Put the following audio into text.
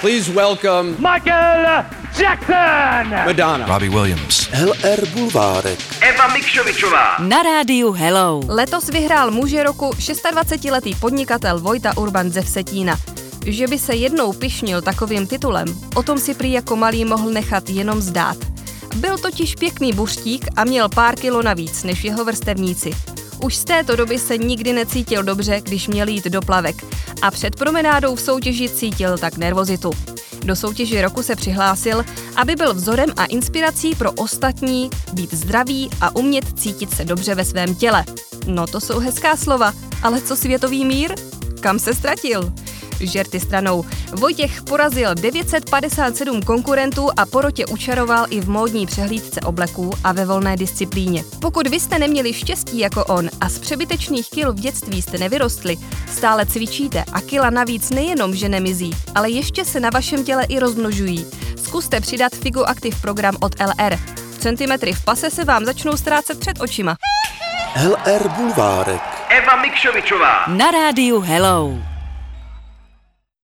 Please welcome Michael Jackson! Madonna. Robbie Williams. LR Bulvárek. Eva Mikšovičová. Na rádiu Hello. Letos vyhrál muže roku 26-letý podnikatel Vojta Urban ze Vsetína. Že by se jednou pišnil takovým titulem, o tom si prý jako malý mohl nechat jenom zdát. Byl totiž pěkný buřtík a měl pár kilo navíc než jeho vrstevníci. Už z této doby se nikdy necítil dobře, když měl jít do plavek a před promenádou v soutěži cítil tak nervozitu. Do soutěže roku se přihlásil, aby byl vzorem a inspirací pro ostatní, být zdravý a umět cítit se dobře ve svém těle. No to jsou hezká slova, ale co světový mír? Kam se ztratil? Žerty stranou. Vojtěch porazil 957 konkurentů a porotě učaroval i v módní přehlídce obleků a ve volné disciplíně. Pokud vy jste neměli štěstí jako on a z přebytečných kil v dětství jste nevyrostli, stále cvičíte a kila navíc nejenom, že nemizí, ale ještě se na vašem těle i rozmnožují. Zkuste přidat Figo Active program od LR. Centimetry v pase se vám začnou ztrácet před očima. LR Bulvárek. Eva Mikšovičová. Na rádiu Hello.